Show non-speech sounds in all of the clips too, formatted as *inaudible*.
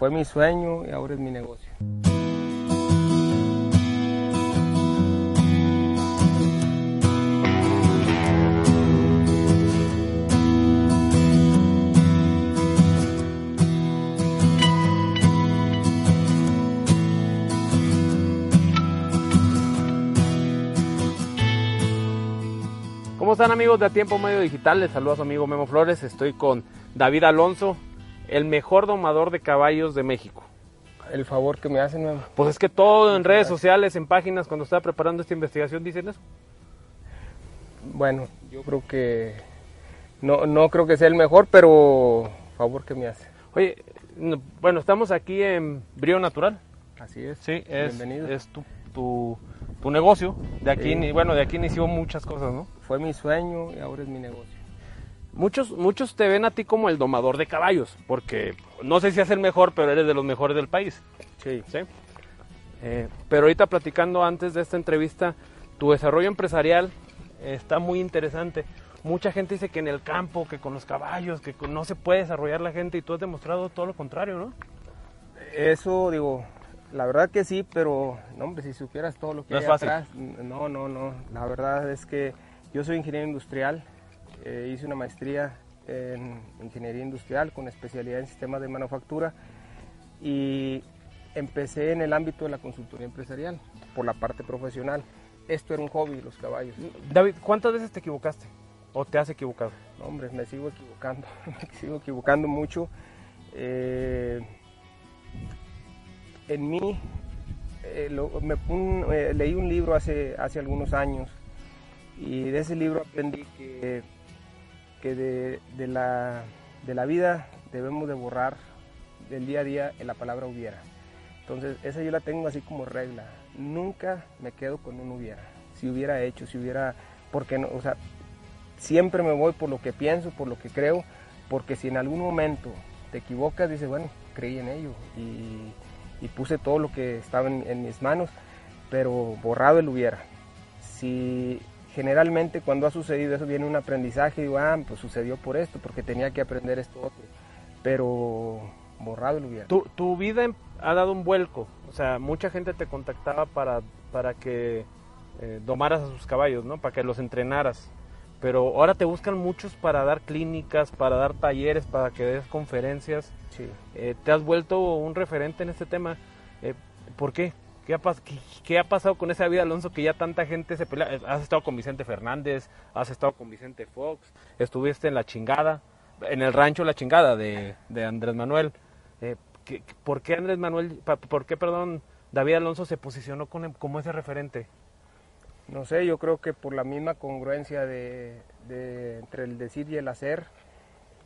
Fue mi sueño y ahora es mi negocio. ¿Cómo están amigos de A Tiempo Medio Digital? Les saluda a su amigo Memo Flores. Estoy con David Alonso, el mejor domador de caballos de México. El favor que me hacen, Memo. Pues es que todo en redes sociales, en páginas, cuando estaba preparando esta investigación, dicen eso. Bueno, yo creo que no, no creo que sea el mejor, pero favor que me hace. Oye, no- bueno, estamos aquí en Brío Natural. Así es. Sí, es, Bienvenido. es tu, tu, tu negocio. De aquí, Sí. bueno, de aquí inició muchas cosas, ¿no? Fue mi sueño y ahora es mi negocio. Muchos, muchos te ven a ti como el domador de caballos, porque no sé si es el mejor, pero eres de los mejores del país. Sí. ¿sí? Eh, pero ahorita platicando antes de esta entrevista, tu desarrollo empresarial está muy interesante. Mucha gente dice que en el campo, que con los caballos, que no se puede desarrollar la gente y tú has demostrado todo lo contrario, ¿no? Eso, digo, la verdad que sí, pero, no, hombre, si supieras todo lo que No hay es fácil. atrás. No, no, no. La verdad es que yo soy ingeniero industrial. Eh, hice una maestría en ingeniería industrial con especialidad en sistemas de manufactura y empecé en el ámbito de la consultoría empresarial por la parte profesional. Esto era un hobby, los caballos. David, ¿cuántas veces te equivocaste? ¿O te has equivocado? No, hombre, me sigo equivocando, *laughs* me sigo equivocando mucho. Eh, en mí, eh, lo- me- un- eh, leí un libro hace, hace algunos años y de ese libro aprendí que, que de, de la, de la vida debemos de borrar del día a día la palabra hubiera. Entonces, esa yo la tengo así como regla. Nunca me quedo con un hubiera. Si hubiera hecho, si hubiera... Porque no, o sea, siempre me voy por lo que pienso, por lo que creo, porque si en algún momento te equivocas, dices, bueno, creí en ello y, puse todo lo que estaba en mis manos, pero borrado el hubiera. Si generalmente cuando ha sucedido eso viene un aprendizaje, digo, ah, pues sucedió por esto, porque tenía que aprender esto otro, pero borrado el hubiera. Tu, tu vida em- ha dado un vuelco. O sea, mucha gente te contactaba para, para que eh, domaras a sus caballos, ¿no? Para que los entrenaras. Pero ahora te buscan muchos para dar clínicas, para dar talleres, para que des conferencias. Sí. Eh, te has vuelto un referente en este tema. Eh, ¿Por qué? ¿Qué ha, qué- qué ha pasado con esa vida, Alonso, que ya tanta gente se pelea? Has estado con Vicente Fernández, has estado con Vicente Fox, estuviste en La Chingada, en el rancho La Chingada de, Andrés Manuel. Eh, ¿qué- qué- ¿Por qué Andrés Manuel, por qué, perdón, David Alonso se posicionó con como ese referente? No sé, yo creo que por la misma congruencia de, de- entre el decir y el hacer,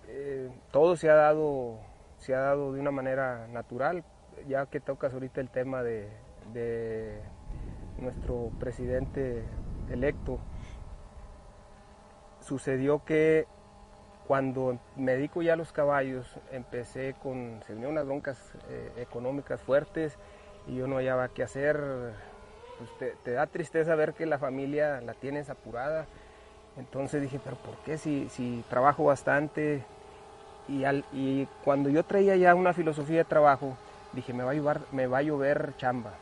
eh, todo se ha dado se ha dado de una manera natural. Ya que tocas ahorita el tema de, de nuestro presidente electo, sucedió que cuando me dedico ya a los caballos, empecé con, se vinieron unas broncas eh, económicas fuertes y yo no hallaba qué hacer, pues te, te da tristeza ver que la familia la tienes apurada. Entonces dije, pero ¿por qué si, si trabajo bastante? Y, al- y cuando yo traía ya una filosofía de trabajo, dije, me va a llover, me va a llover chamba.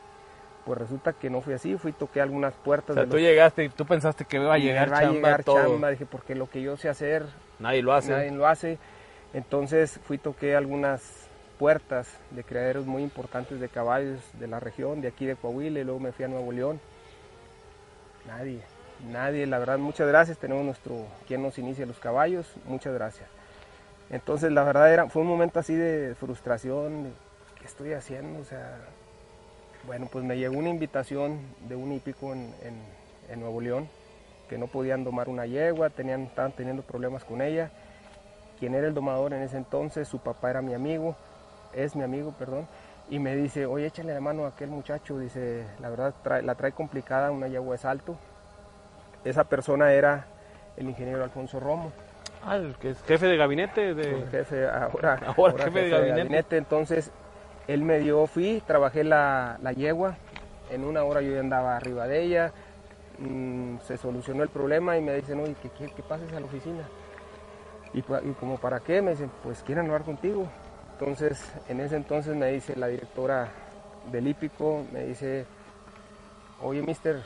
Pues resulta que no fui así, fui toqué algunas O puertas sea, de tú los- llegaste y tú pensaste que iba a llegar me va chamba, a llegar todo. chamba, dije, porque lo que yo sé hacer, Nadie lo hace. nadie lo hace. Entonces fui toqué algunas puertas de criaderos muy importantes de caballos de la región, de aquí de Coahuila, y luego me fui a Nuevo León. Nadie, nadie, la verdad, muchas gracias. Tenemos nuestro, quien nos inicia los caballos, muchas gracias. Entonces, la verdad, era, fue un momento así de frustración, de, ¿qué estoy haciendo? O sea, bueno, pues me llegó una invitación de un hípico en, en- en Nuevo León, que no podían domar una yegua, tenían, estaban teniendo problemas con ella. quien era el domador en ese entonces, su papá era mi amigo, es mi amigo, perdón, y me dice, oye, échale la mano a aquel muchacho, dice, la verdad la trae complicada, una yegua es alto. Esa persona era el ingeniero Alfonso Romo. Ah, el que es jefe de gabinete. De... jefe, *laughs* ahora, ahora, jefe, de, gabinete. Entonces, él me dio, fui, trabajé la, la, yegua, en una hora yo ya andaba arriba de ella, mm, se solucionó el problema y me dicen, oye, que, que, pases a la oficina. Y, como para qué, me dicen, pues quieren hablar contigo. Entonces, en ese entonces me dice la directora del hípico, me dice, oye, mister,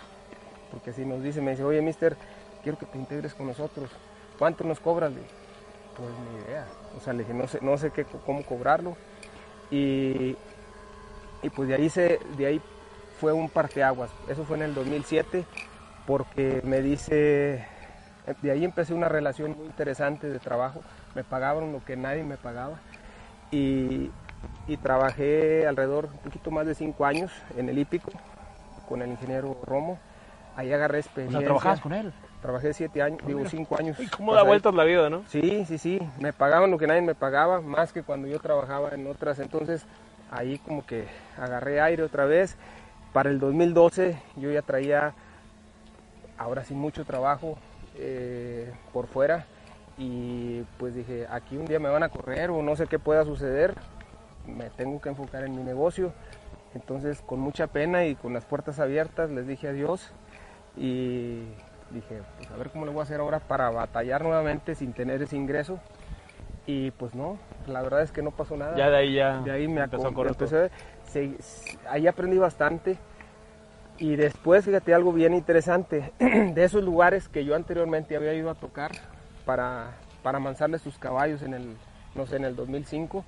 porque si nos dice, me dice, oye, mister, quiero que te integres con nosotros. ¿Cuánto nos cobras? pues ni idea. O sea, le dije, no sé, no sé qué, cómo cobrarlo. Y, y pues de ahí, se, de ahí fue un parteaguas. Eso fue en el 2007 porque me dice, de ahí empecé una relación muy interesante de trabajo. Me pagaban lo que nadie me pagaba. Y, y trabajé alrededor un poquito más de cinco años en el hípico con el ingeniero Romo. Ahí agarré experiencia. O sea, ¿trabajabas con él? Trabajé siete años, digo cinco años. ¿Y cómo da vueltas la vida, no? Sí, sí, sí. Me pagaban lo que nadie me pagaba, más que cuando yo trabajaba en otras. Entonces, ahí como que agarré aire otra vez. Para el 2012 yo ya traía, ahora sí, mucho trabajo eh, por fuera. Y pues dije, aquí un día me van a correr o no sé qué pueda suceder. Me tengo que enfocar en mi negocio. Entonces, con mucha pena y con las puertas abiertas, les dije adiós y dije, pues a ver cómo le voy a hacer ahora para batallar nuevamente sin tener ese ingreso. Y pues no, la verdad es que no pasó nada. Ya de ahí ya de ahí me empezó ahí aprendí bastante. Y después, fíjate, algo bien interesante, *clears throat* de esos lugares que yo anteriormente había ido a tocar para, para amansarle sus caballos en el, no sé, en el 2005,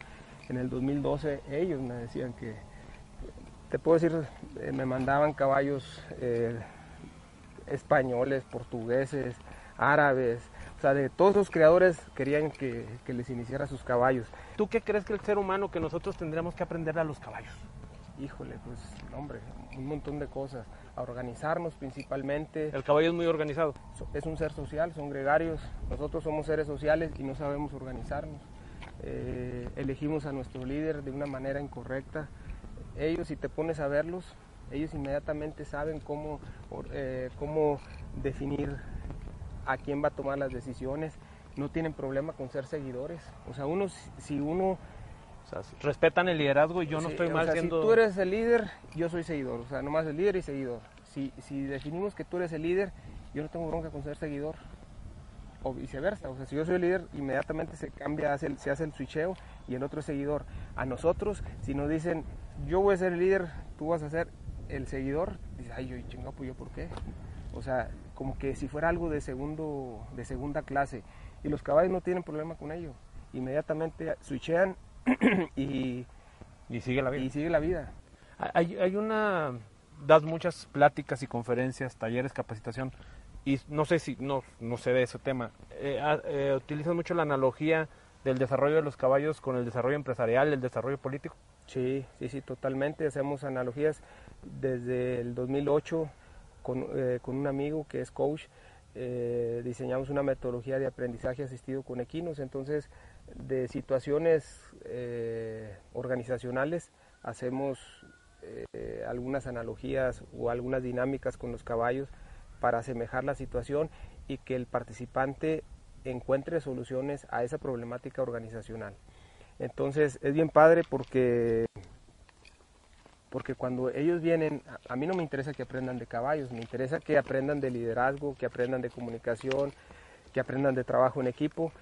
en el 2012 ellos me decían que, te puedo decir, eh, me mandaban caballos eh, españoles, portugueses, árabes, o sea, de todos los creadores querían que, les iniciara sus caballos. ¿Tú qué crees que el ser humano que nosotros tendríamos que aprender a los caballos? Híjole, pues, hombre, un montón de cosas. A organizarnos principalmente. El caballo es muy organizado. Es un ser social, son gregarios. Nosotros somos seres sociales y no sabemos organizarnos. Eh, elegimos a nuestro líder de una manera incorrecta. Ellos, si te pones a verlos, ellos inmediatamente saben cómo, eh, cómo definir a quién va a tomar las decisiones, no tienen problema con ser seguidores. O sea, uno, si uno... respetan el liderazgo y yo no estoy mal siendo... Si tú eres el líder, yo soy seguidor. O sea, nomás el líder y seguidor. Si, si definimos que tú eres el líder, yo no tengo bronca con ser seguidor. O viceversa. O sea, si yo soy el líder, inmediatamente se cambia, se hace el switcheo y el otro es seguidor. A nosotros, si nos dicen, yo voy a ser el líder, tú vas a ser el seguidor dice, ay, yo chingo, pues yo por qué. O sea, como que si fuera algo de segundo, de segunda clase. Y los caballos no tienen problema con ello. Inmediatamente switchean *clears throat* y, y sigue la vida. Y sigue la vida. Hay, hay una, das muchas pláticas y conferencias, talleres, capacitación, y no sé si, no, no sé de ese tema. Eh, eh, utilizas mucho la analogía del desarrollo de los caballos con el desarrollo empresarial, el desarrollo político. Sí, sí, sí, totalmente. Hacemos analogías desde el 2008 con, eh, con un amigo que es coach. Eh, diseñamos una metodología de aprendizaje asistido con equinos. Entonces, de situaciones eh, organizacionales hacemos algunas analogías o algunas dinámicas con los caballos para asemejar la situación y que el participante encuentre soluciones a esa problemática organizacional. Entonces es bien padre porque, porque cuando ellos vienen, a mí no me interesa que aprendan de caballos, me interesa que aprendan de liderazgo, que aprendan de comunicación, que aprendan de trabajo en equipo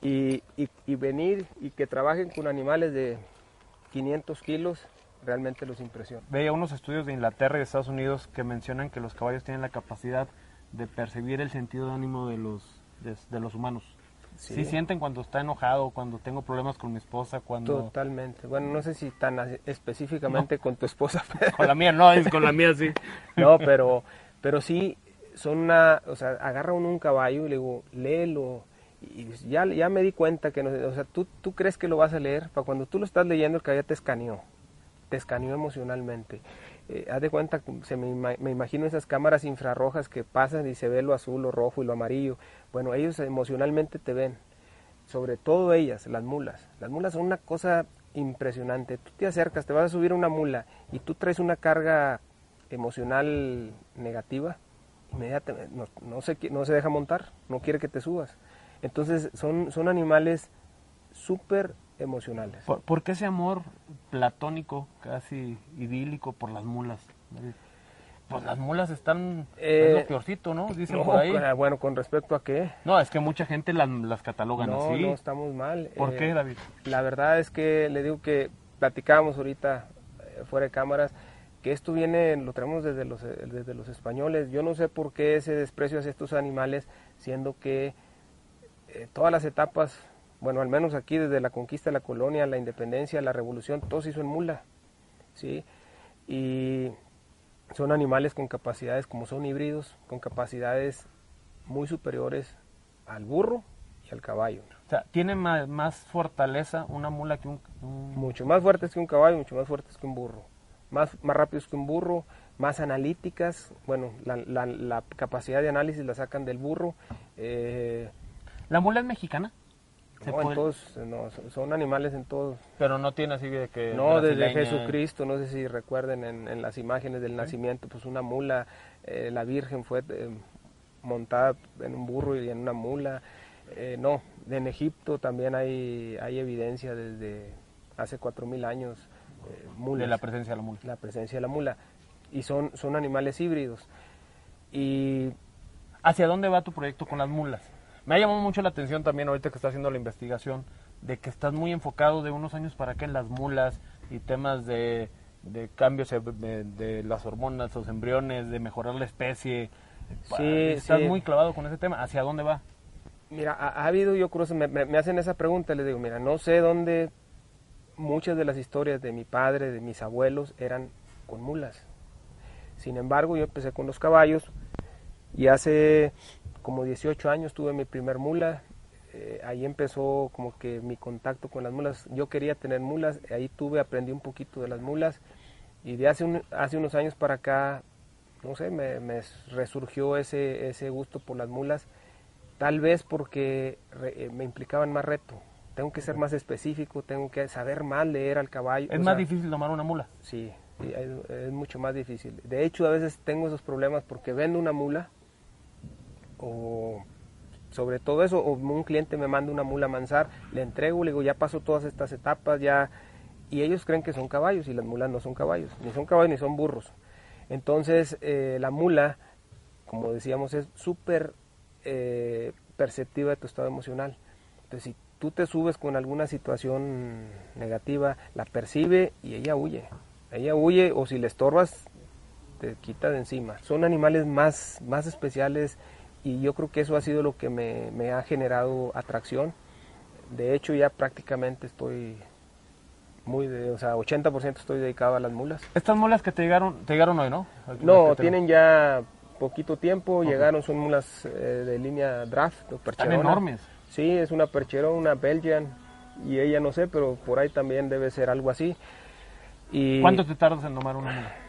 y, y, venir y que trabajen con animales de 500 kilos realmente los impresiona. Veía unos estudios de Inglaterra y de Estados Unidos que mencionan que los caballos tienen la capacidad de percibir el sentido de ánimo de los, de los humanos. Sí. sienten cuando está enojado, cuando tengo problemas con mi esposa, cuando... Totalmente. Bueno, no sé si tan específicamente con tu esposa. *laughs* Con la mía no, es con la mía sí. *laughs* no, pero, pero sí, son una... O sea, agarra uno un caballo y le digo, léelo. Y ya, ya me di cuenta que, no, o sea, tú, tú crees que lo vas a leer, para cuando tú lo estás leyendo el caballo te escaneó, te escaneó emocionalmente. Eh, haz de cuenta, se me, me, imagino esas cámaras infrarrojas que pasan y se ve lo azul, lo rojo y lo amarillo. Bueno, ellos emocionalmente te ven. sobre todo ellas, las mulas. Las mulas son una cosa impresionante. Tú te acercas, te vas a subir a una mula y tú traes una carga emocional negativa, inmediatamente no, no, se, no se deja montar, no quiere que te subas. Entonces son, son animales súper emocionales. ¿Por, ¿Por, qué ese amor platónico, casi idílico por las mulas? Pues las mulas están eh, es lo peorcito, ¿no? Dicen no, por ahí. Bueno, con respecto a qué. No, es que mucha gente las, las catalogan no, así. No, estamos mal. ¿Por eh, qué, David? La verdad es que le digo que platicábamos ahorita eh, fuera de cámaras que esto viene, lo traemos desde los, desde los españoles. Yo no sé por qué ese desprecio hacia estos animales, siendo que eh, todas las etapas, bueno, al menos aquí desde la conquista de la colonia, la independencia, la revolución, todo se hizo en mula, ¿sí? Y son animales con capacidades, como son híbridos, con capacidades muy superiores al burro y al caballo. O sea, tiene más, más fortaleza una mula que un, un, Mucho más fuertes que un caballo, mucho más fuertes que un burro. Más, más rápidos que un burro, más analíticas. Bueno, la, la, la capacidad de análisis la sacan del burro. Eh, ¿La mula es mexicana? No, en todos, no, son animales en todos. Pero no tiene así de que... No, desde Jesucristo, no sé si recuerden en, en las imágenes del nacimiento, pues una mula, eh, la Virgen fue eh, montada en un burro y en una mula. Eh, no, en Egipto también hay, hay evidencia desde hace cuatro mil años. de la presencia de la mula. La presencia de la mula. Y son, son animales híbridos. Y... ¿Hacia dónde va tu proyecto con las mulas? Me ha llamado mucho la atención también ahorita que está haciendo la investigación de que estás muy enfocado de unos años para acá en las mulas y temas de, de cambios de, las hormonas, los embriones, de mejorar la especie. Sí, estás muy clavado con ese tema. ¿Hacia dónde va? Mira, ha, habido, yo creo, me, me, hacen esa pregunta, les digo, mira, no sé dónde muchas de las historias de mi padre, de mis abuelos, eran con mulas. Sin embargo, yo empecé con los caballos y hace como 18 años tuve mi primer mula, eh, ahí empezó como que mi contacto con las mulas. Yo quería tener mulas, ahí tuve, aprendí un poquito de las mulas y de hace, hace unos años para acá, no sé, me, resurgió ese, ese gusto por las mulas, tal vez porque eh, me implicaban más reto. Tengo que ser más específico, tengo que saber más leer al caballo. ¿Es más difícil tomar una mula? Sí, es, es mucho más difícil. De hecho, a veces tengo esos problemas porque vendo una mula, o sobre todo eso, o un cliente me manda una mula a mansar, le entrego, le digo, ya pasó todas estas etapas, ya, y ellos creen que son caballos, y las mulas no son caballos, ni son caballos ni son burros. Entonces, eh, la mula, como decíamos, es súper eh, perceptiva de tu estado emocional. Entonces, si tú te subes con alguna situación negativa, la percibe y ella huye. Ella huye, o si le estorbas, te quita de encima. Son animales más, más especiales y yo creo que eso ha sido lo que me, ha generado atracción. De hecho, ya prácticamente estoy muy de, o sea, 80% estoy dedicado a las mulas. Estas mulas que te llegaron, te llegaron hoy, ¿no? no, tienen ya poquito tiempo, llegaron, son mulas eh, de línea draft, Están enormes. Sí, es una percherón, una Belgian, y ella no sé, pero por ahí también debe ser algo así. Y ¿Cuánto te tardas en tomar una mula?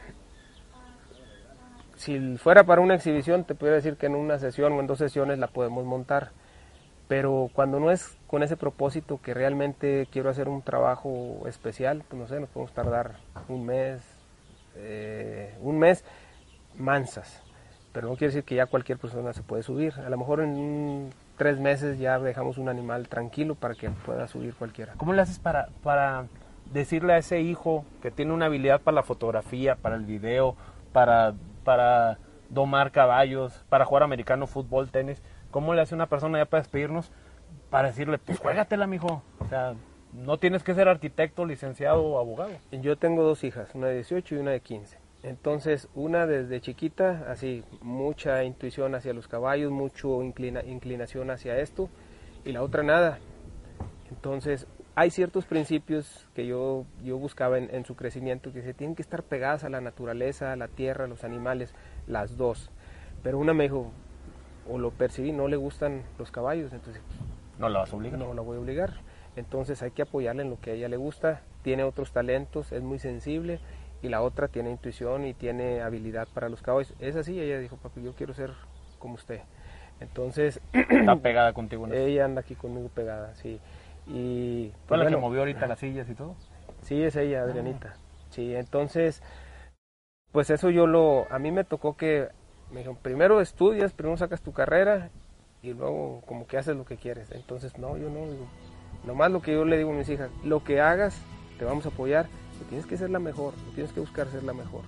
Si fuera para una exhibición, te podría decir que en una sesión o en dos sesiones la podemos montar. Pero cuando no es con ese propósito que realmente quiero hacer un trabajo especial, pues no sé, nos podemos tardar un mes, eh, un mes mansas. Pero no quiere decir que ya cualquier persona se puede subir. A lo mejor en tres meses ya dejamos un animal tranquilo para que pueda subir cualquiera. ¿Cómo le haces para, para decirle a ese hijo que tiene una habilidad para la fotografía, para el video, para para domar caballos, para jugar americano, fútbol, tenis. ¿Cómo le hace una persona ya para despedirnos? Para decirle, pues juégatela, mijo. O sea, no tienes que ser arquitecto, licenciado o abogado. Yo tengo dos hijas, una de 18 y una de 15. Entonces, una desde chiquita, así, mucha intuición hacia los caballos, mucho inclinación hacia esto, y la otra nada. Entonces, hay ciertos principios que yo, yo buscaba en, su crecimiento que se tienen que estar pegadas a la naturaleza, a la tierra, a los animales, las dos. Pero una me dijo, o lo percibí, no le gustan los caballos, entonces... No la vas a obligar. No la voy a obligar. Entonces hay que apoyarle en lo que a ella le gusta, tiene otros talentos, es muy sensible y la otra tiene intuición y tiene habilidad para los caballos. Es así, ella dijo, papi, yo quiero ser como usted. Entonces, Está pegada contigo. eso. ella anda aquí conmigo pegada, sí. Y ¿Fue pues, la que bueno, movió ahorita las sillas y todo? Sí, es ella, Adrianita. Sí, entonces, pues eso yo lo, a mí me tocó que, me dijeron, primero estudias, primero sacas tu carrera y luego como que haces lo que quieres. Entonces, no, yo no, digo, nomás lo que yo le digo a mis hijas, lo que hagas, te vamos a apoyar, tienes que ser la mejor, tienes que buscar ser la mejor.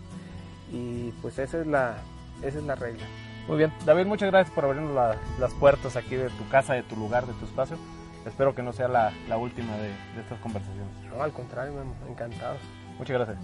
Y pues esa es la, esa es la regla. Muy bien. David, muchas gracias por abrirnos la- las puertas aquí de tu casa, de tu lugar, de tu espacio. Espero que no sea la, la última de, de estas conversaciones. No, al contrario, encantados. Muchas gracias.